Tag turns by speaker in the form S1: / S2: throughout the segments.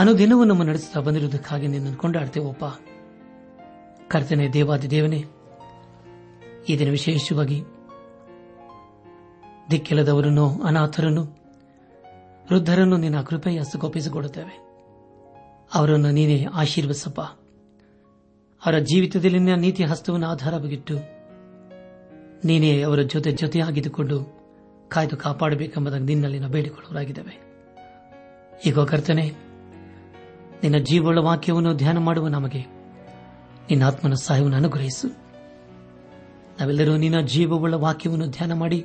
S1: ಅನುದಿನವೂ ನಮ್ಮ ನಡೆಸುತ್ತಾ ಬಂದಿರುವುದಕ್ಕಾಗಿ ನಿನ್ನನ್ನು ಕೊಂಡಾಡ್ತೇವಪ್ಪ ಕರ್ತನೆ ದೇವಾದಿ ದೇವನೇ ಈ ದಿನ ವಿಶೇಷವಾಗಿ ದಿಕ್ಕಿಲ್ಲದವರನ್ನು ಅನಾಥರನ್ನು ವೃದ್ಧರನ್ನು ನಿನ್ನ ಕೃಪೆಯ ಹಸುಗೊಪ್ಪಿಸಿಕೊಡುತ್ತೇವೆ ಅವರನ್ನು ನೀನೇ ಆಶೀರ್ವಸಪ್ಪ ಅವರ ಜೀವಿತದಲ್ಲಿನ ನೀತಿ ಹಸ್ತವನ್ನು ಆಧಾರವಾಗಿಟ್ಟು ನೀನೇ ಅವರ ಜೊತೆ ಜೊತೆಯಾಗಿದ್ದುಕೊಂಡು ಕಾಯ್ದು ಕಾಪಾಡಬೇಕೆಂಬುದಾಗಿ ನಿನ್ನಲ್ಲಿನ ನಾವು ಈಗ ಕರ್ತನೆ ನಿನ್ನ ಜೀವಳ ವಾಕ್ಯವನ್ನು ಧ್ಯಾನ ಮಾಡುವ ನಮಗೆ ನಿನ್ನ ಆತ್ಮನ ಸಹಾಯವನ್ನು ಅನುಗ್ರಹಿಸು ನಾವೆಲ್ಲರೂ ನಿನ್ನ ಜೀವವುಳ್ಳ ವಾಕ್ಯವನ್ನು ಧ್ಯಾನ ಮಾಡಿ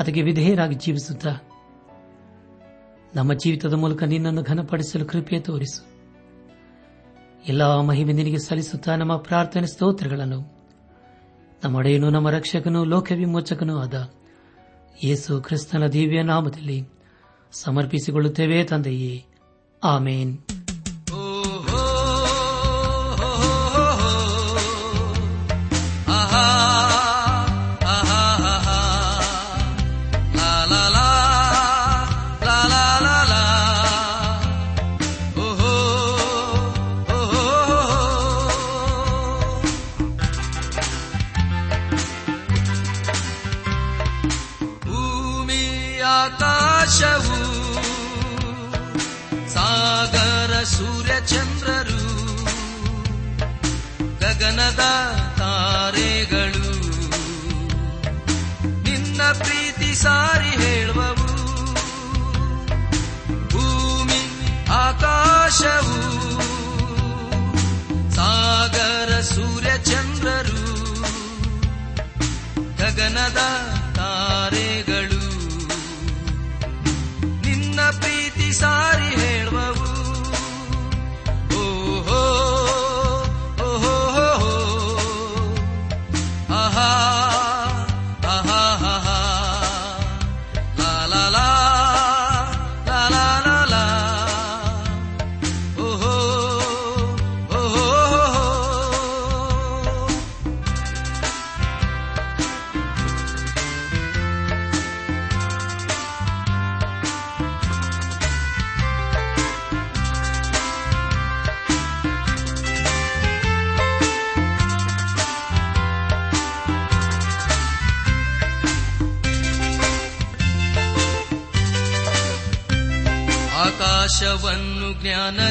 S1: ಅದಕ್ಕೆ ವಿಧೇಯರಾಗಿ ಜೀವಿಸುತ್ತಾ ನಮ್ಮ ಜೀವಿತದ ಮೂಲಕ ನಿನ್ನನ್ನು ಘನಪಡಿಸಲು ಕೃಪೆ ತೋರಿಸು ಎಲ್ಲ ಮಹಿಮೆ ನಿನಗೆ ಸಲ್ಲಿಸುತ್ತಾ ನಮ್ಮ ಪ್ರಾರ್ಥನೆ ಸ್ತೋತ್ರಗಳನ್ನು ನಮ್ಮಡೆಯನು ನಮ್ಮ ರಕ್ಷಕನೂ ಲೋಕವಿಮೋಚಕನೂ ಆದ ಯೇಸು ಕ್ರಿಸ್ತನ ದಿವ್ಯ ನಾಮದಲ್ಲಿ ಸಮರ್ಪಿಸಿಕೊಳ್ಳುತ್ತೇವೆ ತಂದೆಯೇ ஆமீன் azul.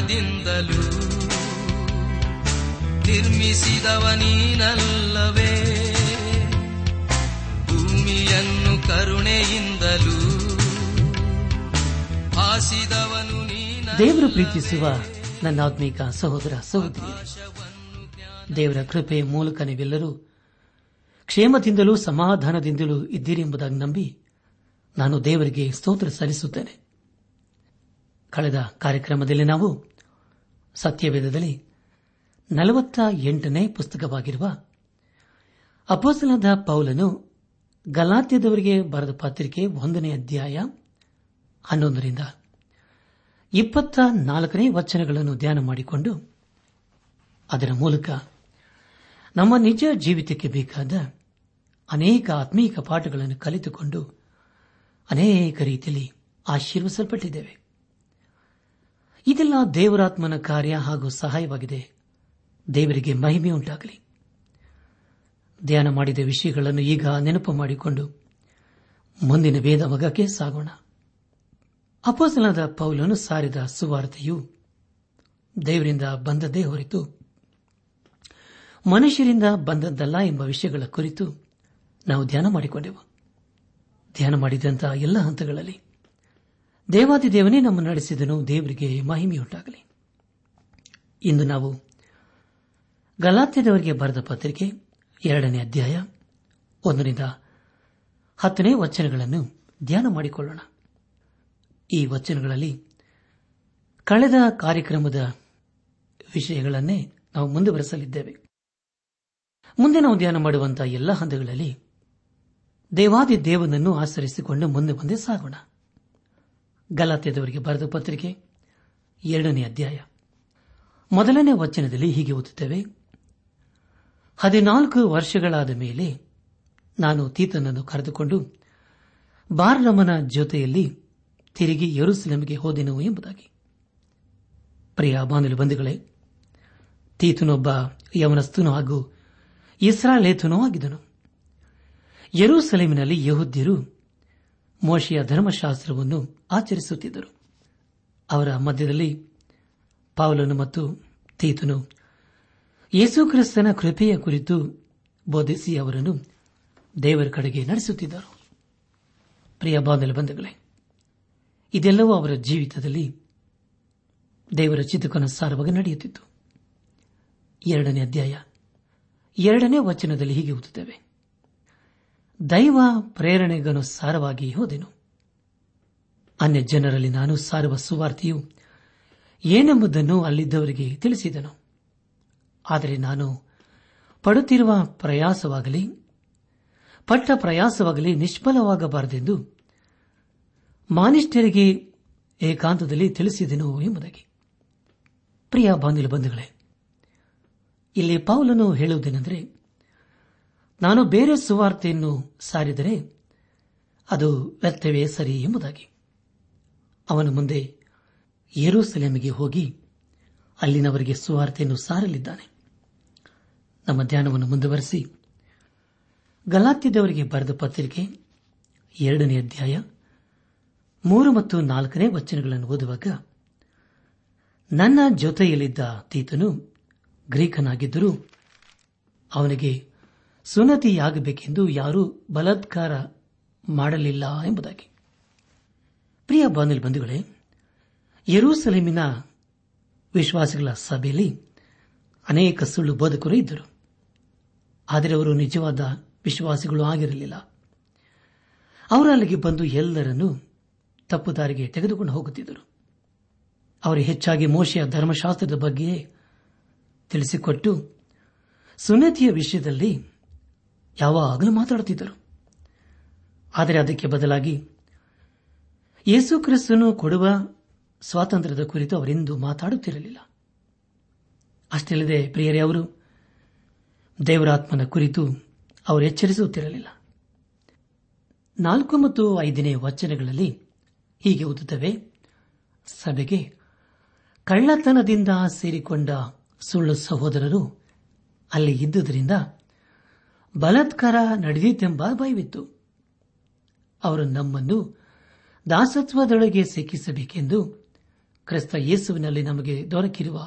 S1: ಜ್ಞಾನದಿಂದಲೂ ನಿರ್ಮಿಸಿದವ ನೀನಲ್ಲವೇ ಭೂಮಿಯನ್ನು ಕರುಣೆಯಿಂದಲೂ ಆಸಿದವನು ದೇವರು ಪ್ರೀತಿಸುವ ನನ್ನ ಆತ್ಮೀಕ ಸಹೋದರ ಸಹೋದರಿ ದೇವರ ಕೃಪೆ ಮೂಲಕ ನೀವೆಲ್ಲರೂ ಕ್ಷೇಮದಿಂದಲೂ ಸಮಾಧಾನದಿಂದಲೂ ಇದ್ದೀರಿ ಎಂಬುದಾಗಿ ನಂಬಿ ನಾನು ದೇವರಿಗೆ ಸ್ತೋತ್ರ ಸಲ್ಲಿಸುತ್ತೇನೆ ಕಳೆದ ಕಾರ್ಯಕ್ರಮದಲ್ಲಿ ನಾವು ಸತ್ಯವೇದದಲ್ಲಿ ನಲವತ್ತ ಎಂಟನೇ ಪುಸ್ತಕವಾಗಿರುವ ಅಪೋಸಲಾದ ಪೌಲನು ಗಲಾತ್ಯದವರಿಗೆ ಬರೆದ ಪತ್ರಿಕೆ ಒಂದನೇ ಅಧ್ಯಾಯ ಹನ್ನೊಂದರಿಂದ ಇಪ್ಪತ್ತ ನಾಲ್ಕನೇ ವಚನಗಳನ್ನು ಧ್ಯಾನ ಮಾಡಿಕೊಂಡು ಅದರ ಮೂಲಕ ನಮ್ಮ ನಿಜ ಜೀವಿತಕ್ಕೆ ಬೇಕಾದ ಅನೇಕ ಆತ್ಮೀಕ ಪಾಠಗಳನ್ನು ಕಲಿತುಕೊಂಡು ಅನೇಕ ರೀತಿಯಲ್ಲಿ ಆಶೀರ್ವಿಸಲ್ಪಟ್ಟಿದ್ದೇವೆ ಇದೆಲ್ಲ ದೇವರಾತ್ಮನ ಕಾರ್ಯ ಹಾಗೂ ಸಹಾಯವಾಗಿದೆ ದೇವರಿಗೆ ಮಹಿಮೆ ಉಂಟಾಗಲಿ ಧ್ಯಾನ ಮಾಡಿದ ವಿಷಯಗಳನ್ನು ಈಗ ನೆನಪು ಮಾಡಿಕೊಂಡು ಮುಂದಿನ ಮಗಕ್ಕೆ ಸಾಗೋಣ ಅಪೋಸನದ ಪೌಲನು ಸಾರಿದ ಸುವಾರ್ತೆಯು ದೇವರಿಂದ ಬಂದದ್ದೇ ಹೊರತು ಮನುಷ್ಯರಿಂದ ಬಂದದ್ದಲ್ಲ ಎಂಬ ವಿಷಯಗಳ ಕುರಿತು ನಾವು ಧ್ಯಾನ ಮಾಡಿಕೊಂಡೆವು ಧ್ಯಾನ ಮಾಡಿದಂತಹ ಎಲ್ಲ ಹಂತಗಳಲ್ಲಿ ದೇವಾದಿ ದೇವನೇ ನಮ್ಮ ನಡೆಸಿದನು ದೇವರಿಗೆ ಮಹಿಮೆಯುಂಟಾಗಲಿ ಇಂದು ನಾವು ಗಲಾತ್ಯದವರಿಗೆ ಬರೆದ ಪತ್ರಿಕೆ ಎರಡನೇ ಅಧ್ಯಾಯ ಒಂದರಿಂದ ಹತ್ತನೇ ವಚನಗಳನ್ನು ಧ್ಯಾನ ಮಾಡಿಕೊಳ್ಳೋಣ ಈ ವಚನಗಳಲ್ಲಿ ಕಳೆದ ಕಾರ್ಯಕ್ರಮದ ವಿಷಯಗಳನ್ನೇ ನಾವು ಮುಂದುವರೆಸಲಿದ್ದೇವೆ ಮುಂದೆ ನಾವು ಧ್ಯಾನ ಮಾಡುವಂತಹ ಎಲ್ಲ ಹಂತಗಳಲ್ಲಿ ದೇವಾದಿ ದೇವನನ್ನು ಆಚರಿಸಿಕೊಂಡು ಮುಂದೆ ಮುಂದೆ ಸಾಗೋಣ ಗಲಾತ್ಯದವರಿಗೆ ಬರೆದ ಪತ್ರಿಕೆ ಎರಡನೇ ಅಧ್ಯಾಯ ಮೊದಲನೇ ವಚನದಲ್ಲಿ ಹೀಗೆ ಓದುತ್ತೇವೆ ಹದಿನಾಲ್ಕು ವರ್ಷಗಳಾದ ಮೇಲೆ ನಾನು ತೀತನನ್ನು ಕರೆದುಕೊಂಡು ಬಾರ್ರಮನ ಜೊತೆಯಲ್ಲಿ ತಿರುಗಿ ಯರುಸಲಮಿಗೆ ಹೋದೆನು ಎಂಬುದಾಗಿ ಪ್ರಿಯ ಬಾನುಲಿ ಬಂಧುಗಳೇ ತೀತನೊಬ್ಬ ಯವನಸ್ತನೂ ಹಾಗೂ ಇಸ್ರಾಲೇತನೂ ಆಗಿದನು ಯರೂಸಲೇಮಿನಲ್ಲಿ ಯಹುದ್ಯರು ಮೋಶಿಯ ಧರ್ಮಶಾಸ್ತ್ರವನ್ನು ಆಚರಿಸುತ್ತಿದ್ದರು ಅವರ ಮಧ್ಯದಲ್ಲಿ ಪಾವಲನು ಮತ್ತು ತೀತನು ಯೇಸುಕ್ರಿಸ್ತನ ಕೃಪೆಯ ಕುರಿತು ಬೋಧಿಸಿ ಅವರನ್ನು ದೇವರ ಕಡೆಗೆ ನಡೆಸುತ್ತಿದ್ದರು ಪ್ರಿಯ ಬಂಧುಗಳೇ ಇದೆಲ್ಲವೂ ಅವರ ಜೀವಿತದಲ್ಲಿ ದೇವರ ಚಿತ್ತಕ್ಕನುಸಾರವಾಗಿ ನಡೆಯುತ್ತಿತ್ತು ಎರಡನೇ ಅಧ್ಯಾಯ ಎರಡನೇ ವಚನದಲ್ಲಿ ಹೀಗೆ ಓದುತ್ತೇವೆ ದೈವ ಪ್ರೇರಣೆಗನುಸಾರವಾಗಿ ಹೋದೆನು ಅನ್ಯ ಜನರಲ್ಲಿ ನಾನು ಸಾರುವ ಸುವಾರ್ತೆಯು ಏನೆಂಬುದನ್ನು ಅಲ್ಲಿದ್ದವರಿಗೆ ತಿಳಿಸಿದನು ಆದರೆ ನಾನು ಪಡುತ್ತಿರುವ ಪ್ರಯಾಸವಾಗಲಿ ಪಟ್ಟ ಪ್ರಯಾಸವಾಗಲಿ ನಿಷ್ಫಲವಾಗಬಾರದೆಂದು ಮಾನಿಷ್ಠರಿಗೆ ಏಕಾಂತದಲ್ಲಿ ತಿಳಿಸಿದೆನು ಎಂಬುದಾಗಿ ಪ್ರಿಯ ಬಂಧುಗಳೇ ಇಲ್ಲಿ ಪೌಲನು ಹೇಳುವುದೇನೆಂದರೆ ನಾನು ಬೇರೆ ಸುವಾರ್ತೆಯನ್ನು ಸಾರಿದರೆ ಅದು ವ್ಯರ್ಥವೇ ಸರಿ ಎಂಬುದಾಗಿ ಅವನ ಮುಂದೆ ಯೆರೂಸಲೇಮಿಗೆ ಹೋಗಿ ಅಲ್ಲಿನವರಿಗೆ ಸುವಾರ್ತೆಯನ್ನು ಸಾರಲಿದ್ದಾನೆ ನಮ್ಮ ಧ್ಯಾನವನ್ನು ಮುಂದುವರೆಸಿ ಗಲಾತ್ಯದವರಿಗೆ ಬರೆದ ಪತ್ರಿಕೆ ಎರಡನೇ ಅಧ್ಯಾಯ ಮೂರು ಮತ್ತು ನಾಲ್ಕನೇ ವಚನಗಳನ್ನು ಓದುವಾಗ ನನ್ನ ಜೊತೆಯಲ್ಲಿದ್ದ ತೀತನು ಗ್ರೀಕನಾಗಿದ್ದರೂ ಅವನಿಗೆ ಸುನತಿಯಾಗಬೇಕೆಂದು ಯಾರೂ ಬಲಾತ್ಕಾರ ಮಾಡಲಿಲ್ಲ ಎಂಬುದಾಗಿ ಪ್ರಿಯ ಬಾನಿಲ್ ಬಂಧುಗಳೇ ಯರೂಸಲೇಮಿನ ವಿಶ್ವಾಸಿಗಳ ಸಭೆಯಲ್ಲಿ ಅನೇಕ ಸುಳ್ಳು ಬೋಧಕರು ಇದ್ದರು ಆದರೆ ಅವರು ನಿಜವಾದ ವಿಶ್ವಾಸಿಗಳು ಆಗಿರಲಿಲ್ಲ ಅವರು ಅಲ್ಲಿಗೆ ಬಂದು ಎಲ್ಲರನ್ನೂ ತಪ್ಪು ದಾರಿಗೆ ತೆಗೆದುಕೊಂಡು ಹೋಗುತ್ತಿದ್ದರು ಅವರು ಹೆಚ್ಚಾಗಿ ಮೋಶೆಯ ಧರ್ಮಶಾಸ್ತ್ರದ ಬಗ್ಗೆಯೇ ತಿಳಿಸಿಕೊಟ್ಟು ಸುನ್ನತಿಯ ವಿಷಯದಲ್ಲಿ ಯಾವಾಗಲೂ ಮಾತಾಡುತ್ತಿದ್ದರು ಆದರೆ ಅದಕ್ಕೆ ಬದಲಾಗಿ ಯೇಸು ಕ್ರಿಸ್ತನು ಕೊಡುವ ಸ್ವಾತಂತ್ರ್ಯದ ಕುರಿತು ಅವರೆಂದು ಮಾತಾಡುತ್ತಿರಲಿಲ್ಲ ಅಷ್ಟಿಲ್ಲದೆ ಪ್ರಿಯರೇ ಅವರು ದೇವರಾತ್ಮನ ಕುರಿತು ಅವರು ಎಚ್ಚರಿಸುತ್ತಿರಲಿಲ್ಲ ನಾಲ್ಕು ಮತ್ತು ಐದನೇ ವಚನಗಳಲ್ಲಿ ಹೀಗೆ ಓದುತ್ತವೆ ಸಭೆಗೆ ಕಳ್ಳತನದಿಂದ ಸೇರಿಕೊಂಡ ಸುಳ್ಳು ಸಹೋದರರು ಅಲ್ಲಿ ಇದ್ದುದರಿಂದ ಬಲಾತ್ಕಾರ ನಡೆದಿತ್ತೆಂಬ ಭಯವಿತ್ತು ಅವರು ನಮ್ಮನ್ನು ದಾಸತ್ವದೊಳಗೆ ಸಿಕ್ಕಿಸಬೇಕೆಂದು ಕ್ರಿಸ್ತ ಯೇಸುವಿನಲ್ಲಿ ನಮಗೆ ದೊರಕಿರುವ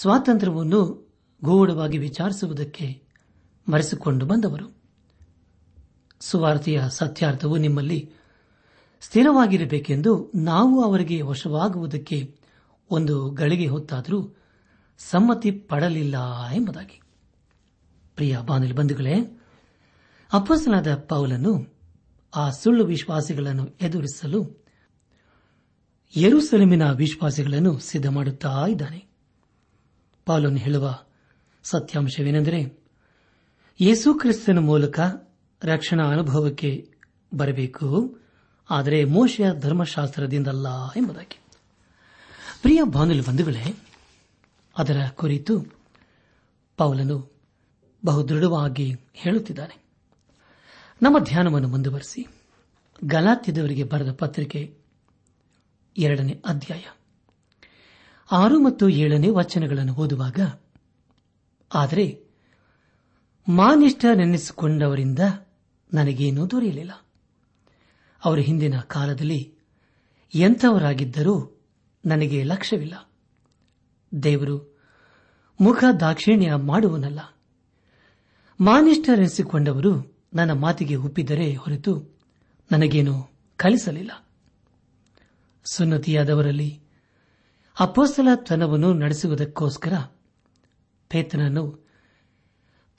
S1: ಸ್ವಾತಂತ್ರ್ಯವನ್ನು ಗೂಢವಾಗಿ ವಿಚಾರಿಸುವುದಕ್ಕೆ ಮರೆಸಿಕೊಂಡು ಬಂದವರು ಸುವಾರ್ತೆಯ ಸತ್ಯಾರ್ಥವು ನಿಮ್ಮಲ್ಲಿ ಸ್ಥಿರವಾಗಿರಬೇಕೆಂದು ನಾವು ಅವರಿಗೆ ವಶವಾಗುವುದಕ್ಕೆ ಒಂದು ಗಳಿಗೆ ಹೊತ್ತಾದರೂ ಸಮ್ಮತಿ ಪಡಲಿಲ್ಲ ಎಂಬುದಾಗಿ ಪ್ರಿಯ ಬಾನುಲಿ ಬಂಧುಗಳೇ ಅಪ್ಪಸನಾದ ಪೌಲನ್ನು ಆ ಸುಳ್ಳು ವಿಶ್ವಾಸಿಗಳನ್ನು ಎದುರಿಸಲು ಎರುಸೆಲುಮಿನ ವಿಶ್ವಾಸಿಗಳನ್ನು ಸಿದ್ಧ ಮಾಡುತ್ತಾ ಇದ್ದಾನೆ ಪಾಲನ್ನು ಹೇಳುವ ಸತ್ಯಾಂಶವೇನೆಂದರೆ ಯೇಸು ಕ್ರಿಸ್ತನ ಮೂಲಕ ರಕ್ಷಣಾ ಅನುಭವಕ್ಕೆ ಬರಬೇಕು ಆದರೆ ಮೋಶೆಯ ಧರ್ಮಶಾಸ್ತ್ರದಿಂದಲ್ಲ ಎಂಬುದಾಗಿ ಪ್ರಿಯ ಬಾನುಲು ಬಂಧುಗಳೇ ಅದರ ಕುರಿತು ಪೌಲನು ಬಹುದೃಢವಾಗಿ ಹೇಳುತ್ತಿದ್ದಾನೆ ನಮ್ಮ ಧ್ಯಾನವನ್ನು ಮುಂದುವರೆಸಿ ಗಲಾತ್ಯದವರಿಗೆ ಬರೆದ ಪತ್ರಿಕೆ ಎರಡನೇ ಅಧ್ಯಾಯ ಆರು ಮತ್ತು ಏಳನೇ ವಚನಗಳನ್ನು ಓದುವಾಗ ಆದರೆ ಮಾನಿಷ್ಠ ನೆನೆಸಿಕೊಂಡವರಿಂದ ನನಗೇನೂ ದೊರೆಯಲಿಲ್ಲ ಅವರ ಹಿಂದಿನ ಕಾಲದಲ್ಲಿ ಎಂಥವರಾಗಿದ್ದರೂ ನನಗೆ ಲಕ್ಷ್ಯವಿಲ್ಲ ದೇವರು ಮುಖ ದಾಕ್ಷಿಣ್ಯ ಮಾಡುವನಲ್ಲ ಮಾನಿಷ್ಠರೆನಿಸಿಕೊಂಡವರು ನನ್ನ ಮಾತಿಗೆ ಒಪ್ಪಿದರೆ ಹೊರತು ನನಗೇನು ಕಲಿಸಲಿಲ್ಲ ಸುನ್ನತಿಯಾದವರಲ್ಲಿ ತನವನ್ನು ನಡೆಸುವುದಕ್ಕೋಸ್ಕರ ಪೇತನನ್ನು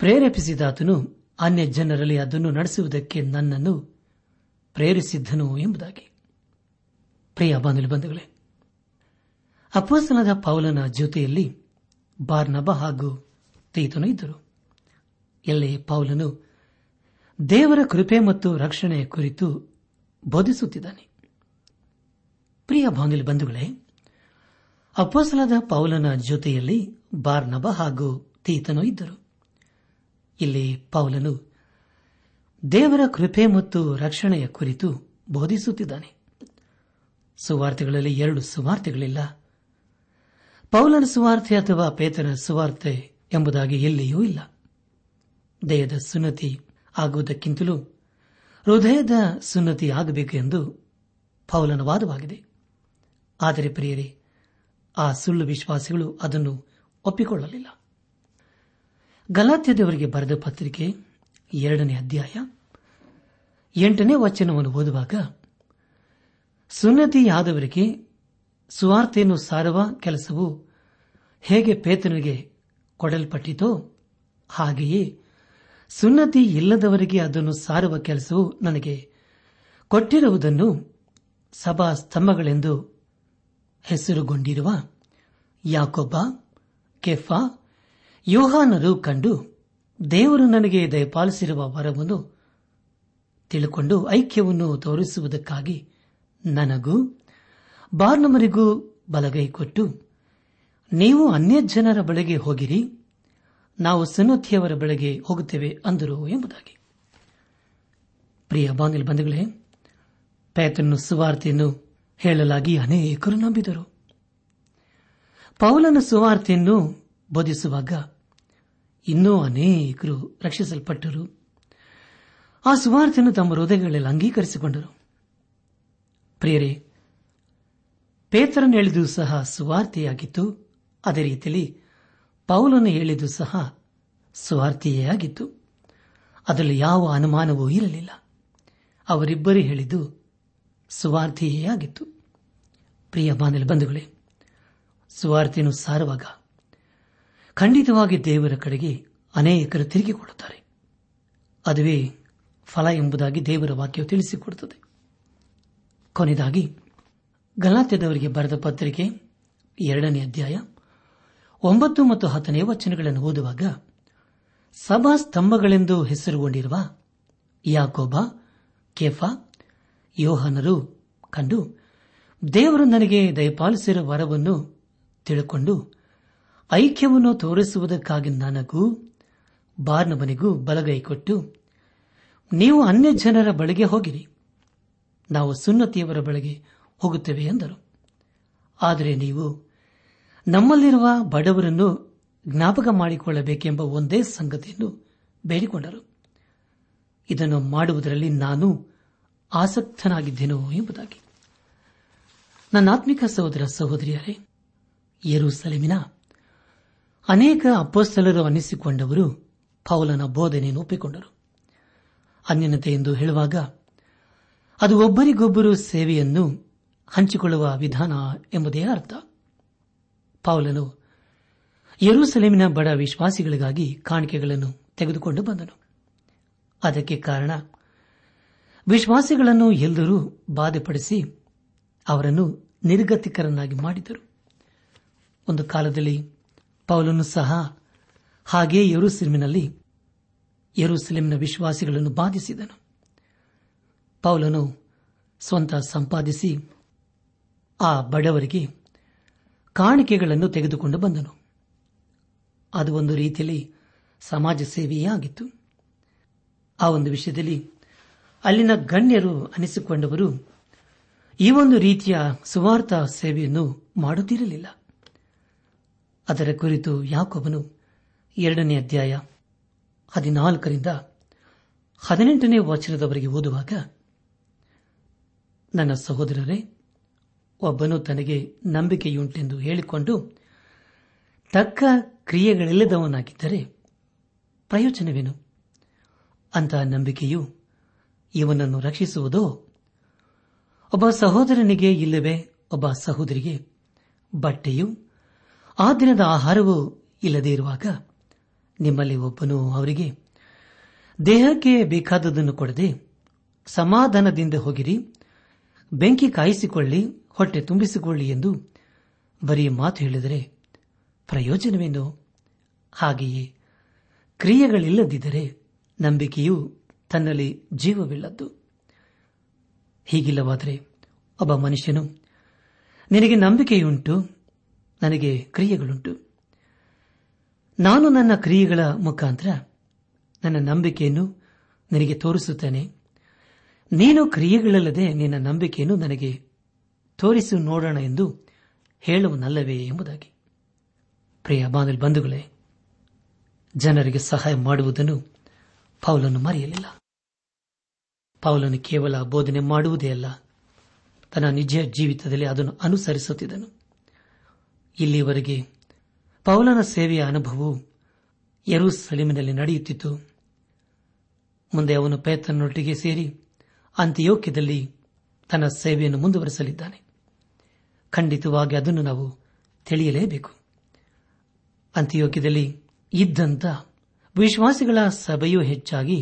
S1: ಪ್ರೇರೇಪಿಸಿದಾತನು ಅನ್ಯ ಜನರಲ್ಲಿ ಅದನ್ನು ನಡೆಸುವುದಕ್ಕೆ ನನ್ನನ್ನು ಪ್ರೇರಿಸಿದ್ದನು ಎಂಬುದಾಗಿ ಪ್ರಿಯ ಬಂಧುಗಳೇ ಅಪೋಸ್ತಲದ ಪೌಲನ ಜೊತೆಯಲ್ಲಿ ಬಾರ್ನಬ ಹಾಗೂ ತೀತನು ಇದ್ದರು ಎಲ್ಲೇ ಪೌಲನು ದೇವರ ಕೃಪೆ ಮತ್ತು ರಕ್ಷಣೆಯ ಕುರಿತು ಬೋಧಿಸುತ್ತಿದ್ದಾನೆ ಪ್ರಿಯ ಬಾಂಗಿಲ್ ಬಂಧುಗಳೇ ಅಪ್ಪಸಲಾದ ಪೌಲನ ಜೊತೆಯಲ್ಲಿ ಬಾರ್ನಬ ಹಾಗೂ ತೀತನು ಇದ್ದರು ಇಲ್ಲಿ ಪೌಲನು ದೇವರ ಕೃಪೆ ಮತ್ತು ರಕ್ಷಣೆಯ ಕುರಿತು ಬೋಧಿಸುತ್ತಿದ್ದಾನೆ ಸುವಾರ್ತೆಗಳಲ್ಲಿ ಎರಡು ಸುವಾರ್ತೆಗಳಿಲ್ಲ ಪೌಲನ ಸುವಾರ್ತೆ ಅಥವಾ ಪೇತನ ಸುವಾರ್ತೆ ಎಂಬುದಾಗಿ ಎಲ್ಲಿಯೂ ಇಲ್ಲ ದೇಹದ ಸುನತಿ ಆಗುವುದಕ್ಕಿಂತಲೂ ಹೃದಯದ ಸುನ್ನತಿಯಾಗಬೇಕು ಎಂದು ಪೌಲನ ವಾದವಾಗಿದೆ ಆದರೆ ಪ್ರಿಯರೇ ಆ ಸುಳ್ಳು ವಿಶ್ವಾಸಿಗಳು ಅದನ್ನು ಒಪ್ಪಿಕೊಳ್ಳಲಿಲ್ಲ ಗಲಾತ್ಯದವರಿಗೆ ಬರೆದ ಪತ್ರಿಕೆ ಎರಡನೇ ಅಧ್ಯಾಯ ಎಂಟನೇ ವಚನವನ್ನು ಓದುವಾಗ ಸುನ್ನತಿಯಾದವರಿಗೆ ಸುವಾರ್ತೆಯನ್ನು ಸಾರುವ ಕೆಲಸವು ಹೇಗೆ ಪೇತನಿಗೆ ಕೊಡಲ್ಪಟ್ಟಿತೋ ಹಾಗೆಯೇ ಸುನ್ನತಿ ಇಲ್ಲದವರಿಗೆ ಅದನ್ನು ಸಾರುವ ಕೆಲಸವು ನನಗೆ ಕೊಟ್ಟಿರುವುದನ್ನು ಸಭಾ ಸ್ತಂಭಗಳೆಂದು ಹೆಸರುಗೊಂಡಿರುವ ಯಾಕೊಬ್ಬ ಕೆಫಾ ಯೋಹಾನರು ಕಂಡು ದೇವರು ನನಗೆ ದಯಪಾಲಿಸಿರುವ ವರವನ್ನು ತಿಳಿಕೊಂಡು ಐಕ್ಯವನ್ನು ತೋರಿಸುವುದಕ್ಕಾಗಿ ನನಗೂ ಬಾರ್ನಮರಿಗೂ ಬಲಗೈ ಕೊಟ್ಟು ನೀವು ಅನ್ಯ ಜನರ ಬಳಿಗೆ ಹೋಗಿರಿ ನಾವು ಸನೋಥಿಯವರ ಬೆಳೆಗೆ ಹೋಗುತ್ತೇವೆ ಅಂದರು ಎಂಬುದಾಗಿ ಪ್ರಿಯ ಬಾಂಗಲ್ ಬಂಧುಗಳೇ ಪ್ಯಾತನ್ನು ಸುವಾರ್ತೆಯನ್ನು ಹೇಳಲಾಗಿ ಅನೇಕರು ನಂಬಿದರು ಪೌಲನ ಸುವಾರ್ತೆಯನ್ನು ಬೋಧಿಸುವಾಗ ಇನ್ನೂ ಅನೇಕರು ರಕ್ಷಿಸಲ್ಪಟ್ಟರು ಆ ಸುವಾರ್ತೆಯನ್ನು ತಮ್ಮ ಹೃದಯಗಳಲ್ಲಿ ಅಂಗೀಕರಿಸಿಕೊಂಡರು ಪ್ರಿಯರೇ ಪೇತರನ್ನು ಎಳೆದು ಸಹ ಸುವಾರ್ತೆಯಾಗಿತ್ತು ಅದೇ ರೀತಿಯಲ್ಲಿ ಪೌಲನು ಹೇಳಿದ್ದು ಸಹ ಸ್ವಾರ್ಥಿಯೇ ಆಗಿತ್ತು ಅದರಲ್ಲಿ ಯಾವ ಅನುಮಾನವೂ ಇರಲಿಲ್ಲ ಅವರಿಬ್ಬರು ಹೇಳಿದ್ದು ಸ್ವಾರ್ಥಿಯೇ ಆಗಿತ್ತು ಪ್ರಿಯ ಬಾಂಧಲ ಬಂಧುಗಳೇ ಸ್ವಾರ್ಥಿಯನ್ನು ಸಾರುವಾಗ ಖಂಡಿತವಾಗಿ ದೇವರ ಕಡೆಗೆ ಅನೇಕರು ತಿರುಗಿಕೊಳ್ಳುತ್ತಾರೆ ಅದುವೇ ಫಲ ಎಂಬುದಾಗಿ ದೇವರ ವಾಕ್ಯವು ತಿಳಿಸಿಕೊಡುತ್ತದೆ ಕೊನೆಯದಾಗಿ ಗಲಾತ್ಯದವರಿಗೆ ಬರೆದ ಪತ್ರಿಕೆ ಎರಡನೇ ಅಧ್ಯಾಯ ಒಂಬತ್ತು ಮತ್ತು ಹತ್ತನೇ ವಚನಗಳನ್ನು ಓದುವಾಗ ಸಭಾ ಸ್ತಂಭಗಳೆಂದು ಹೆಸರುಗೊಂಡಿರುವ ಯಾಕೋಬ ಕೆಫಾ ಯೋಹನರು ಕಂಡು ದೇವರು ನನಗೆ ದಯಪಾಲಿಸಿರುವ ವರವನ್ನು ತಿಳುಕೊಂಡು ಐಕ್ಯವನ್ನು ತೋರಿಸುವುದಕ್ಕಾಗಿ ನನಗೂ ಬಾರ್ನಬನಿಗೂ ಬಲಗೈ ಕೊಟ್ಟು ನೀವು ಅನ್ಯ ಜನರ ಬಳಿಗೆ ಹೋಗಿರಿ ನಾವು ಸುನ್ನತಿಯವರ ಬಳಿಗೆ ಹೋಗುತ್ತೇವೆ ಎಂದರು ಆದರೆ ನೀವು ನಮ್ಮಲ್ಲಿರುವ ಬಡವರನ್ನು ಜ್ಞಾಪಕ ಮಾಡಿಕೊಳ್ಳಬೇಕೆಂಬ ಒಂದೇ ಸಂಗತಿಯನ್ನು ಬೇಡಿಕೊಂಡರು ಇದನ್ನು ಮಾಡುವುದರಲ್ಲಿ ನಾನು ಆಸಕ್ತನಾಗಿದ್ದೇನು ಎಂಬುದಾಗಿ ನನ್ನ ಆತ್ಮಿಕ ಸಹೋದರ ಸಹೋದರಿಯರೇ ಸಲಮಿನ ಅನೇಕ ಅಪ್ಪಸ್ತಲರು ಅನ್ನಿಸಿಕೊಂಡವರು ಪೌಲನ ಬೋಧನೆಯನ್ನು ಒಪ್ಪಿಕೊಂಡರು ಅನ್ಯನತೆ ಎಂದು ಹೇಳುವಾಗ ಅದು ಒಬ್ಬರಿಗೊಬ್ಬರು ಸೇವೆಯನ್ನು ಹಂಚಿಕೊಳ್ಳುವ ವಿಧಾನ ಎಂಬುದೇ ಅರ್ಥ ಪೌಲನು ಯರೂಸಲೇಮಿನ ಬಡ ವಿಶ್ವಾಸಿಗಳಿಗಾಗಿ ಕಾಣಿಕೆಗಳನ್ನು ತೆಗೆದುಕೊಂಡು ಬಂದನು ಅದಕ್ಕೆ ಕಾರಣ ವಿಶ್ವಾಸಿಗಳನ್ನು ಎಲ್ಲರೂ ಬಾಧೆಪಡಿಸಿ ಅವರನ್ನು ನಿರ್ಗತಿಕರನ್ನಾಗಿ ಮಾಡಿದರು ಒಂದು ಕಾಲದಲ್ಲಿ ಪೌಲನು ಸಹ ಹಾಗೇ ಯರೂಸಲೇಮಿನಲ್ಲಿ ಯರೂಸಲೇಮಿನ ವಿಶ್ವಾಸಿಗಳನ್ನು ಬಾಧಿಸಿದನು ಪೌಲನು ಸ್ವಂತ ಸಂಪಾದಿಸಿ ಆ ಬಡವರಿಗೆ ಕಾಣಿಕೆಗಳನ್ನು ತೆಗೆದುಕೊಂಡು ಬಂದನು ಅದು ಒಂದು ರೀತಿಯಲ್ಲಿ ಸಮಾಜ ಸೇವೆಯೇ ಆಗಿತ್ತು ಆ ಒಂದು ವಿಷಯದಲ್ಲಿ ಅಲ್ಲಿನ ಗಣ್ಯರು ಅನಿಸಿಕೊಂಡವರು ಈ ಒಂದು ರೀತಿಯ ಸುವಾರ್ಥ ಸೇವೆಯನ್ನು ಮಾಡುತ್ತಿರಲಿಲ್ಲ ಅದರ ಕುರಿತು ಯಾಕೊಬ್ಬನು ಎರಡನೇ ಅಧ್ಯಾಯ ಹದಿನಾಲ್ಕರಿಂದ ಹದಿನೆಂಟನೇ ವಚನದವರೆಗೆ ಓದುವಾಗ ನನ್ನ ಸಹೋದರರೇ ಒಬ್ಬನು ತನಗೆ ನಂಬಿಕೆಯುಂಟೆಂದು ಹೇಳಿಕೊಂಡು ತಕ್ಕ ಕ್ರಿಯೆಗಳಿಲ್ಲದವನಾಗಿದ್ದರೆ ಪ್ರಯೋಜನವೇನು ಅಂತಹ ನಂಬಿಕೆಯು ಇವನನ್ನು ರಕ್ಷಿಸುವುದೋ ಒಬ್ಬ ಸಹೋದರನಿಗೆ ಇಲ್ಲವೇ ಒಬ್ಬ ಸಹೋದರಿಗೆ ಬಟ್ಟೆಯು ಆ ದಿನದ ಆಹಾರವೂ ಇಲ್ಲದೇ ಇರುವಾಗ ನಿಮ್ಮಲ್ಲಿ ಒಬ್ಬನು ಅವರಿಗೆ ದೇಹಕ್ಕೆ ಬೇಕಾದದನ್ನು ಕೊಡದೆ ಸಮಾಧಾನದಿಂದ ಹೋಗಿರಿ ಬೆಂಕಿ ಕಾಯಿಸಿಕೊಳ್ಳಿ ಹೊಟ್ಟೆ ತುಂಬಿಸಿಕೊಳ್ಳಿ ಎಂದು ಬರೀ ಮಾತು ಹೇಳಿದರೆ ಪ್ರಯೋಜನವೇನು ಹಾಗೆಯೇ ಕ್ರಿಯೆಗಳಿಲ್ಲದಿದ್ದರೆ ನಂಬಿಕೆಯು ತನ್ನಲ್ಲಿ ಜೀವವಿಲ್ಲದ್ದು ಹೀಗಿಲ್ಲವಾದರೆ ಒಬ್ಬ ಮನುಷ್ಯನು ನಿನಗೆ ನಂಬಿಕೆಯುಂಟು ನನಗೆ ಕ್ರಿಯೆಗಳುಂಟು ನಾನು ನನ್ನ ಕ್ರಿಯೆಗಳ ಮುಖಾಂತರ ನನ್ನ ನಂಬಿಕೆಯನ್ನು ನಿನಗೆ ತೋರಿಸುತ್ತೇನೆ ನೀನು ಕ್ರಿಯೆಗಳಲ್ಲದೆ ನಿನ್ನ ನಂಬಿಕೆಯನ್ನು ನನಗೆ ತೋರಿಸಿ ನೋಡೋಣ ಎಂದು ಹೇಳುವನಲ್ಲವೇ ಎಂಬುದಾಗಿ ಪ್ರಿಯ ಬಾನಲ್ ಬಂಧುಗಳೇ ಜನರಿಗೆ ಸಹಾಯ ಮಾಡುವುದನ್ನು ಪೌಲನ್ನು ಮರೆಯಲಿಲ್ಲ ಪೌಲನು ಕೇವಲ ಬೋಧನೆ ಮಾಡುವುದೇ ಅಲ್ಲ ತನ್ನ ನಿಜ ಜೀವಿತದಲ್ಲಿ ಅದನ್ನು ಅನುಸರಿಸುತ್ತಿದ್ದನು ಇಲ್ಲಿಯವರೆಗೆ ಪೌಲನ ಸೇವೆಯ ಅನುಭವವು ಎರೂ ಸಲೀಮಿನಲ್ಲಿ ನಡೆಯುತ್ತಿತ್ತು ಮುಂದೆ ಅವನು ಪೇತನೊಟ್ಟಿಗೆ ಸೇರಿ ಅಂತ್ಯೋಕ್ಯದಲ್ಲಿ ತನ್ನ ಸೇವೆಯನ್ನು ಮುಂದುವರೆಸಲಿದ್ದಾನೆ ಖಂಡಿತವಾಗಿ ಅದನ್ನು ನಾವು ತಿಳಿಯಲೇಬೇಕು ಅಂತ್ಯೋಗ್ಯದಲ್ಲಿ ಇದ್ದಂಥ ವಿಶ್ವಾಸಿಗಳ ಸಭೆಯು ಹೆಚ್ಚಾಗಿ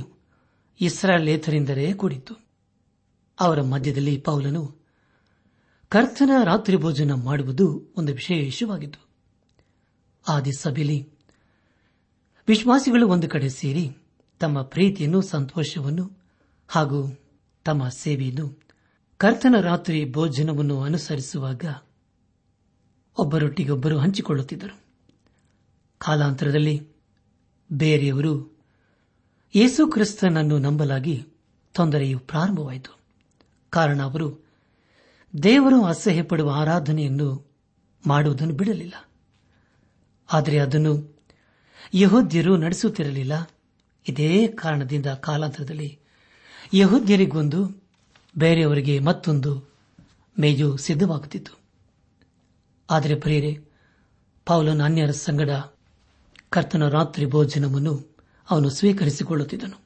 S1: ಇಸ್ರಾಲೇತರಿಂದಲೇ ಕೂಡಿತ್ತು ಅವರ ಮಧ್ಯದಲ್ಲಿ ಪೌಲನು ಕರ್ತನ ರಾತ್ರಿ ಭೋಜನ ಮಾಡುವುದು ಒಂದು ವಿಶೇಷವಾಗಿತ್ತು ಆದಿ ಸಭೆಯಲ್ಲಿ ವಿಶ್ವಾಸಿಗಳು ಒಂದು ಕಡೆ ಸೇರಿ ತಮ್ಮ ಪ್ರೀತಿಯನ್ನು ಸಂತೋಷವನ್ನು ಹಾಗೂ ತಮ್ಮ ಸೇವೆಯನ್ನು ಕರ್ತನ ರಾತ್ರಿ ಭೋಜನವನ್ನು ಅನುಸರಿಸುವಾಗ ಒಬ್ಬರೊಟ್ಟಿಗೊಬ್ಬರು ಹಂಚಿಕೊಳ್ಳುತ್ತಿದ್ದರು ಕಾಲಾಂತರದಲ್ಲಿ ಬೇರೆಯವರು ಯೇಸು ಕ್ರಿಸ್ತನನ್ನು ನಂಬಲಾಗಿ ತೊಂದರೆಯು ಪ್ರಾರಂಭವಾಯಿತು ಕಾರಣ ಅವರು ದೇವರು ಅಸಹ್ಯಪಡುವ ಆರಾಧನೆಯನ್ನು ಮಾಡುವುದನ್ನು ಬಿಡಲಿಲ್ಲ ಆದರೆ ಅದನ್ನು ಯಹೋದ್ಯರು ನಡೆಸುತ್ತಿರಲಿಲ್ಲ ಇದೇ ಕಾರಣದಿಂದ ಕಾಲಾಂತರದಲ್ಲಿ ಯಹೋದ್ಯರಿಗೊಂದು ಬೇರೆಯವರಿಗೆ ಮತ್ತೊಂದು ಮೇಜು ಸಿದ್ಧವಾಗುತ್ತಿತ್ತು ಆದರೆ ಪ್ರಿಯರೇ ಪೌಲನ ಅನ್ಯರ ಸಂಗಡ ಕರ್ತನ ರಾತ್ರಿ ಭೋಜನವನ್ನು ಅವನು ಸ್ವೀಕರಿಸಿಕೊಳ್ಳುತ್ತಿದ್ದನು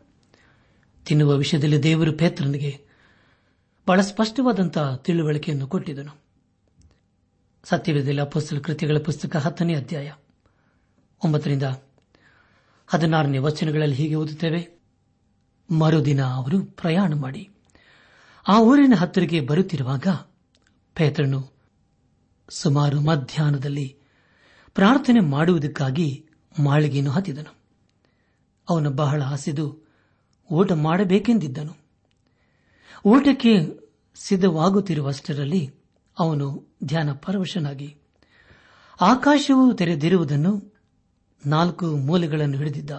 S1: ತಿನ್ನುವ ವಿಷಯದಲ್ಲಿ ದೇವರು ಪೇತ್ರನಿಗೆ ಬಹಳ ಸ್ಪಷ್ಟವಾದಂತಹ ತಿಳುವಳಿಕೆಯನ್ನು ಕೊಟ್ಟಿದ್ದನು ಸತ್ಯವೇದದಲ್ಲಿ ಅಪೋಸ್ತಲ ಕೃತಿಗಳ ಪುಸ್ತಕ ಹತ್ತನೇ ಅಧ್ಯಾಯ ಒಂಬತ್ತರಿಂದ ಹದಿನಾರನೇ ವಚನಗಳಲ್ಲಿ ಹೀಗೆ ಓದುತ್ತೇವೆ ಮರುದಿನ ಅವರು ಪ್ರಯಾಣ ಮಾಡಿ ಆ ಊರಿನ ಹತ್ತಿರಕ್ಕೆ ಬರುತ್ತಿರುವಾಗ ಪೇತ್ರನು ಸುಮಾರು ಮಧ್ಯಾಹ್ನದಲ್ಲಿ ಪ್ರಾರ್ಥನೆ ಮಾಡುವುದಕ್ಕಾಗಿ ಮಾಳಿಗೆಯನ್ನು ಹತ್ತಿದನು ಅವನು ಬಹಳ ಹಸಿದು ಊಟ ಮಾಡಬೇಕೆಂದಿದ್ದನು ಊಟಕ್ಕೆ ಸಿದ್ಧವಾಗುತ್ತಿರುವಷ್ಟರಲ್ಲಿ ಅವನು ಧ್ಯಾನ ಪರವಶನಾಗಿ ಆಕಾಶವು ತೆರೆದಿರುವುದನ್ನು ನಾಲ್ಕು ಮೂಲೆಗಳನ್ನು ಹಿಡಿದಿದ್ದ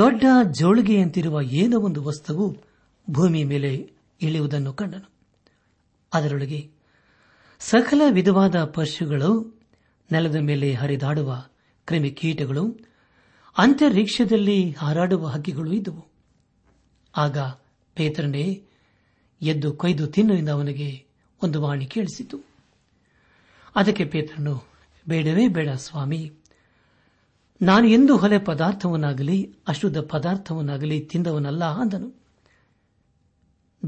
S1: ದೊಡ್ಡ ಜೋಳಿಗೆಯಂತಿರುವ ಏನೋ ಒಂದು ವಸ್ತುವು ಭೂಮಿಯ ಮೇಲೆ ಇಳಿಯುವುದನ್ನು ಕಂಡನು ಅದರೊಳಗೆ ಸಕಲ ವಿಧವಾದ ಪಶುಗಳು ನೆಲದ ಮೇಲೆ ಹರಿದಾಡುವ ಕ್ರಿಮಿಕೀಟಗಳು ಅಂತರಿಕ್ಷದಲ್ಲಿ ಹಾರಾಡುವ ಹಕ್ಕಿಗಳು ಇದ್ದವು ಆಗ ಪೇತ್ರನೇ ಎದ್ದು ಕೊಯ್ದು ತಿನ್ನುವಿಂದ ಅವನಿಗೆ ಒಂದು ವಾಣಿ ಕೇಳಿಸಿತು ಅದಕ್ಕೆ ಪೇತ್ರನು ಬೇಡವೇ ಬೇಡ ಸ್ವಾಮಿ ನಾನು ಎಂದು ಹೊಲೆ ಪದಾರ್ಥವನ್ನಾಗಲಿ ಅಶುದ್ಧ ಪದಾರ್ಥವನ್ನಾಗಲಿ ತಿಂದವನಲ್ಲ ಅಂದನು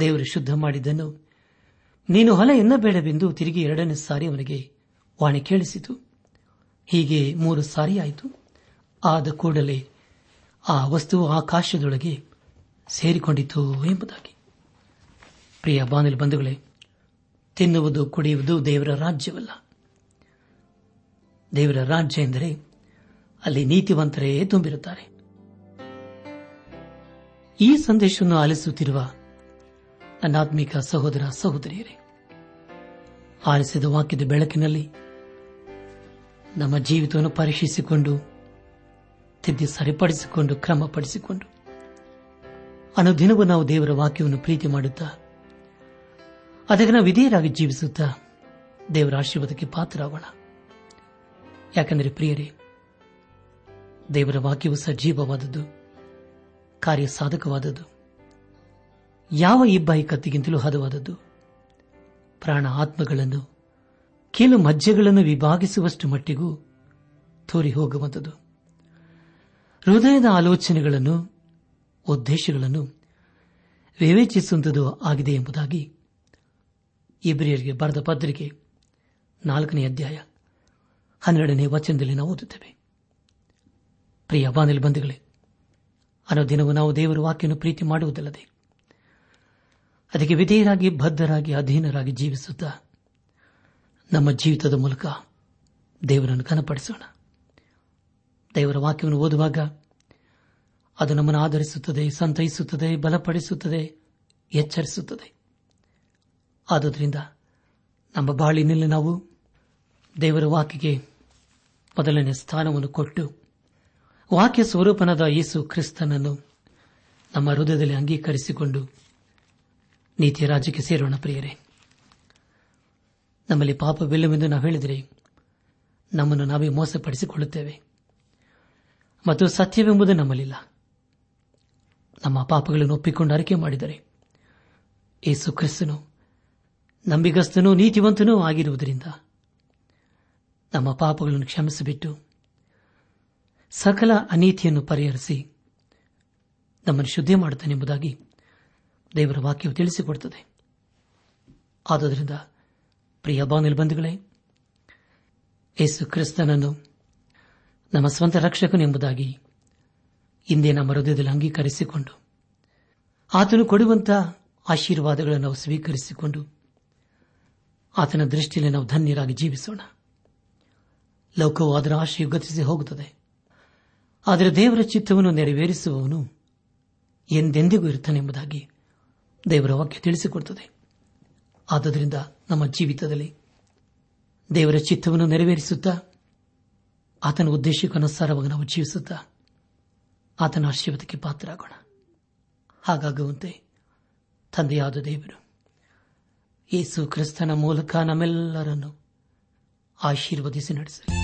S1: ದೇವರು ಶುದ್ಧ ಮಾಡಿದ್ದನ್ನು ನೀನು ಹೊಲ ಎನ್ನಬೇಡವೆಂದು ತಿರುಗಿ ಎರಡನೇ ಸಾರಿ ಅವನಿಗೆ ವಾಣಿ ಕೇಳಿಸಿತು ಹೀಗೆ ಮೂರು ಸಾರಿಯಾಯಿತು ಆದ ಕೂಡಲೇ ಆ ವಸ್ತುವು ಆಕಾಶದೊಳಗೆ ಸೇರಿಕೊಂಡಿತು ಎಂಬುದಾಗಿ ಪ್ರಿಯ ಬಾನಲಿ ಬಂಧುಗಳೇ ತಿನ್ನುವುದು ಕುಡಿಯುವುದು ದೇವರ ರಾಜ್ಯವಲ್ಲ ದೇವರ ರಾಜ್ಯ ಎಂದರೆ ಅಲ್ಲಿ ನೀತಿವಂತರೇ ತುಂಬಿರುತ್ತಾರೆ ಈ ಸಂದೇಶವನ್ನು ಆಲಿಸುತ್ತಿರುವ ನನ್ನಾತ್ಮೀಕ ಸಹೋದರ ಸಹೋದರಿಯರೇ ಆರಿಸಿದ ವಾಕ್ಯದ ಬೆಳಕಿನಲ್ಲಿ ನಮ್ಮ ಜೀವಿತವನ್ನು ಪರೀಕ್ಷಿಸಿಕೊಂಡು ತಿದ್ದಿ ಸರಿಪಡಿಸಿಕೊಂಡು ಕ್ರಮಪಡಿಸಿಕೊಂಡು ಅನುದಿನವೂ ನಾವು ದೇವರ ವಾಕ್ಯವನ್ನು ಪ್ರೀತಿ ಮಾಡುತ್ತಾ ಅದಕ್ಕೆ ನಾವು ವಿಧೇಯರಾಗಿ ಜೀವಿಸುತ್ತಾ ದೇವರ ಆಶೀರ್ವಾದಕ್ಕೆ ಪಾತ್ರರಾಗೋಣ ಯಾಕೆಂದರೆ ಪ್ರಿಯರೇ ದೇವರ ವಾಕ್ಯವು ಸಜೀವವಾದದ್ದು ಕಾರ್ಯ ಸಾಧಕವಾದದ್ದು ಯಾವ ಇಬ್ಬಾಯಿ ಕತ್ತಿಗಿಂತಲೂ ಹದವಾದದ್ದು ಪ್ರಾಣ ಆತ್ಮಗಳನ್ನು ಕೆಲವು ಮಜ್ಜೆಗಳನ್ನು ವಿಭಾಗಿಸುವಷ್ಟು ಮಟ್ಟಿಗೂ ತೋರಿ ಹೋಗುವಂಥದ್ದು ಹೃದಯದ ಆಲೋಚನೆಗಳನ್ನು ಉದ್ದೇಶಗಳನ್ನು ವಿವೇಚಿಸುವಂಥದ್ದು ಆಗಿದೆ ಎಂಬುದಾಗಿ ಇಬ್ರಿಯರಿಗೆ ಬರೆದ ಪತ್ರಿಕೆ ನಾಲ್ಕನೇ ಅಧ್ಯಾಯ ಹನ್ನೆರಡನೇ ವಚನದಲ್ಲಿ ನಾವು ಓದುತ್ತೇವೆ ಪ್ರಿಯ ಬಾನಿಲ್ ಬಂಧುಗಳೇ ಅನುದಿನವೂ ದಿನವೂ ನಾವು ದೇವರ ವಾಕ್ಯವನ್ನು ಪ್ರೀತಿ ಮಾಡುವುದಲ್ಲದೆ ಅದಕ್ಕೆ ವಿಧೇಯರಾಗಿ ಬದ್ಧರಾಗಿ ಅಧೀನರಾಗಿ ಜೀವಿಸುತ್ತ ನಮ್ಮ ಜೀವಿತದ ಮೂಲಕ ದೇವರನ್ನು ಕನಪಡಿಸೋಣ ದೇವರ ವಾಕ್ಯವನ್ನು ಓದುವಾಗ ಅದು ನಮ್ಮನ್ನು ಆಧರಿಸುತ್ತದೆ ಸಂತೈಸುತ್ತದೆ ಬಲಪಡಿಸುತ್ತದೆ ಎಚ್ಚರಿಸುತ್ತದೆ ಆದುದರಿಂದ ನಮ್ಮ ಬಾಳಿನಲ್ಲಿ ನಾವು ದೇವರ ವಾಕ್ಯಗೆ ಮೊದಲನೇ ಸ್ಥಾನವನ್ನು ಕೊಟ್ಟು ವಾಕ್ಯ ಸ್ವರೂಪನಾದ ಯೇಸು ಕ್ರಿಸ್ತನನ್ನು ನಮ್ಮ ಹೃದಯದಲ್ಲಿ ಅಂಗೀಕರಿಸಿಕೊಂಡು ನೀತಿಯ ರಾಜ್ಯಕ್ಕೆ ಸೇರೋಣ ಪ್ರಿಯರೇ ನಮ್ಮಲ್ಲಿ ಪಾಪವಿಲ್ಲವೆಂದು ನಾವು ಹೇಳಿದರೆ ನಮ್ಮನ್ನು ನಾವೇ ಮೋಸಪಡಿಸಿಕೊಳ್ಳುತ್ತೇವೆ ಮತ್ತು ಸತ್ಯವೆಂಬುದು ನಮ್ಮಲ್ಲಿಲ್ಲ ನಮ್ಮ ಪಾಪಗಳನ್ನು ಒಪ್ಪಿಕೊಂಡು ಅರಿಕೆ ಮಾಡಿದರೆ ಏಸು ಕ್ರಿಸ್ತನು ನಂಬಿಗಸ್ತನೂ ನೀತಿವಂತನೂ ಆಗಿರುವುದರಿಂದ ನಮ್ಮ ಪಾಪಗಳನ್ನು ಕ್ಷಮಿಸಿಬಿಟ್ಟು ಸಕಲ ಅನೀತಿಯನ್ನು ಪರಿಹರಿಸಿ ನಮ್ಮನ್ನು ಶುದ್ಧಿ ಮಾಡುತ್ತಾನೆಂಬುದಾಗಿ ದೇವರ ವಾಕ್ಯವು ತಿಳಿಸಿಕೊಡುತ್ತದೆ ಆದುದರಿಂದ ಪ್ರಿಯ ಬಾನಿಲ್ಬಂಧುಗಳೇ ಯೇಸು ಕ್ರಿಸ್ತನನ್ನು ನಮ್ಮ ಸ್ವಂತ ರಕ್ಷಕನೆಂಬುದಾಗಿ ಇಂದೇ ನಮ್ಮ ಹೃದಯದಲ್ಲಿ ಅಂಗೀಕರಿಸಿಕೊಂಡು ಆತನು ಕೊಡುವಂತಹ ಆಶೀರ್ವಾದಗಳನ್ನು ನಾವು ಸ್ವೀಕರಿಸಿಕೊಂಡು ಆತನ ದೃಷ್ಟಿಯಲ್ಲಿ ನಾವು ಧನ್ಯರಾಗಿ ಜೀವಿಸೋಣ ಲೋಕವು ಅದರ ಆಶೆಯು ಗತಿಸಿ ಹೋಗುತ್ತದೆ ಆದರೆ ದೇವರ ಚಿತ್ತವನ್ನು ನೆರವೇರಿಸುವವನು ಎಂದೆಂದಿಗೂ ಇರುತ್ತಾನೆಂಬುದಾಗಿ ದೇವರ ವಾಕ್ಯ ತಿಳಿಸಿಕೊಡುತ್ತದೆ ಆದ್ದರಿಂದ ನಮ್ಮ ಜೀವಿತದಲ್ಲಿ ದೇವರ ಚಿತ್ತವನ್ನು ನೆರವೇರಿಸುತ್ತಾ ಆತನ ಉದ್ದೇಶಕ್ಕನುಸಾರವಾಗಿ ನಾವು ಜೀವಿಸುತ್ತಾ ಆತನ ಆಶೀರ್ವಾದಕ್ಕೆ ಪಾತ್ರರಾಗೋಣ ಹಾಗಾಗುವಂತೆ ತಂದೆಯಾದ ದೇವರು ಯೇಸು ಕ್ರಿಸ್ತನ ಮೂಲಕ ನಮ್ಮೆಲ್ಲರನ್ನು ಆಶೀರ್ವದಿಸಿ ನಡೆಸಲಿ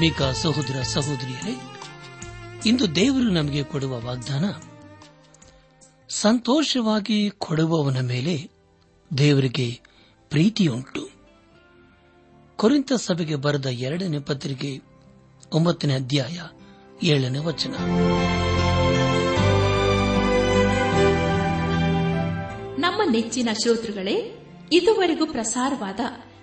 S1: ಆತ್ಮಿಕ ಸಹೋದರ ಸಹೋದರಿಯರೇ ಇಂದು ದೇವರು ನಮಗೆ ಕೊಡುವ ವಾಗ್ದಾನ ಸಂತೋಷವಾಗಿ ಕೊಡುವವನ ಮೇಲೆ ದೇವರಿಗೆ ಪ್ರೀತಿಯುಂಟು ಕುರಿತ ಸಭೆಗೆ ಬರೆದ ಎರಡನೇ ಪತ್ರಿಕೆ ಒಂಬತ್ತನೇ ಅಧ್ಯಾಯ ಏಳನೇ ವಚನ ನಮ್ಮ ನೆಚ್ಚಿನ ಶ್ರೋತೃಗಳೇ ಇದುವರೆಗೂ ಪ್ರಸಾರವಾದ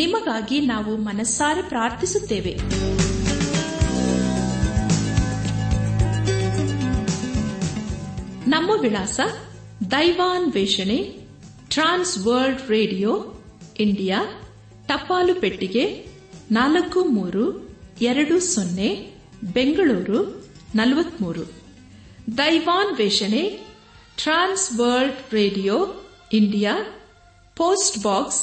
S1: ನಿಮಗಾಗಿ ನಾವು ಮನಸ್ಸಾರೆ ಪ್ರಾರ್ಥಿಸುತ್ತೇವೆ ನಮ್ಮ ವಿಳಾಸ ದೈವಾನ್ ವೇಷಣೆ ಟ್ರಾನ್ಸ್ ವರ್ಲ್ಡ್ ರೇಡಿಯೋ ಇಂಡಿಯಾ ಟಪಾಲು ಪೆಟ್ಟಿಗೆ ನಾಲ್ಕು ಮೂರು ಎರಡು ಸೊನ್ನೆ ಬೆಂಗಳೂರು ನಲವತ್ಮೂರು ದೈವಾನ್ ವೇಷಣೆ Trans World Radio India post box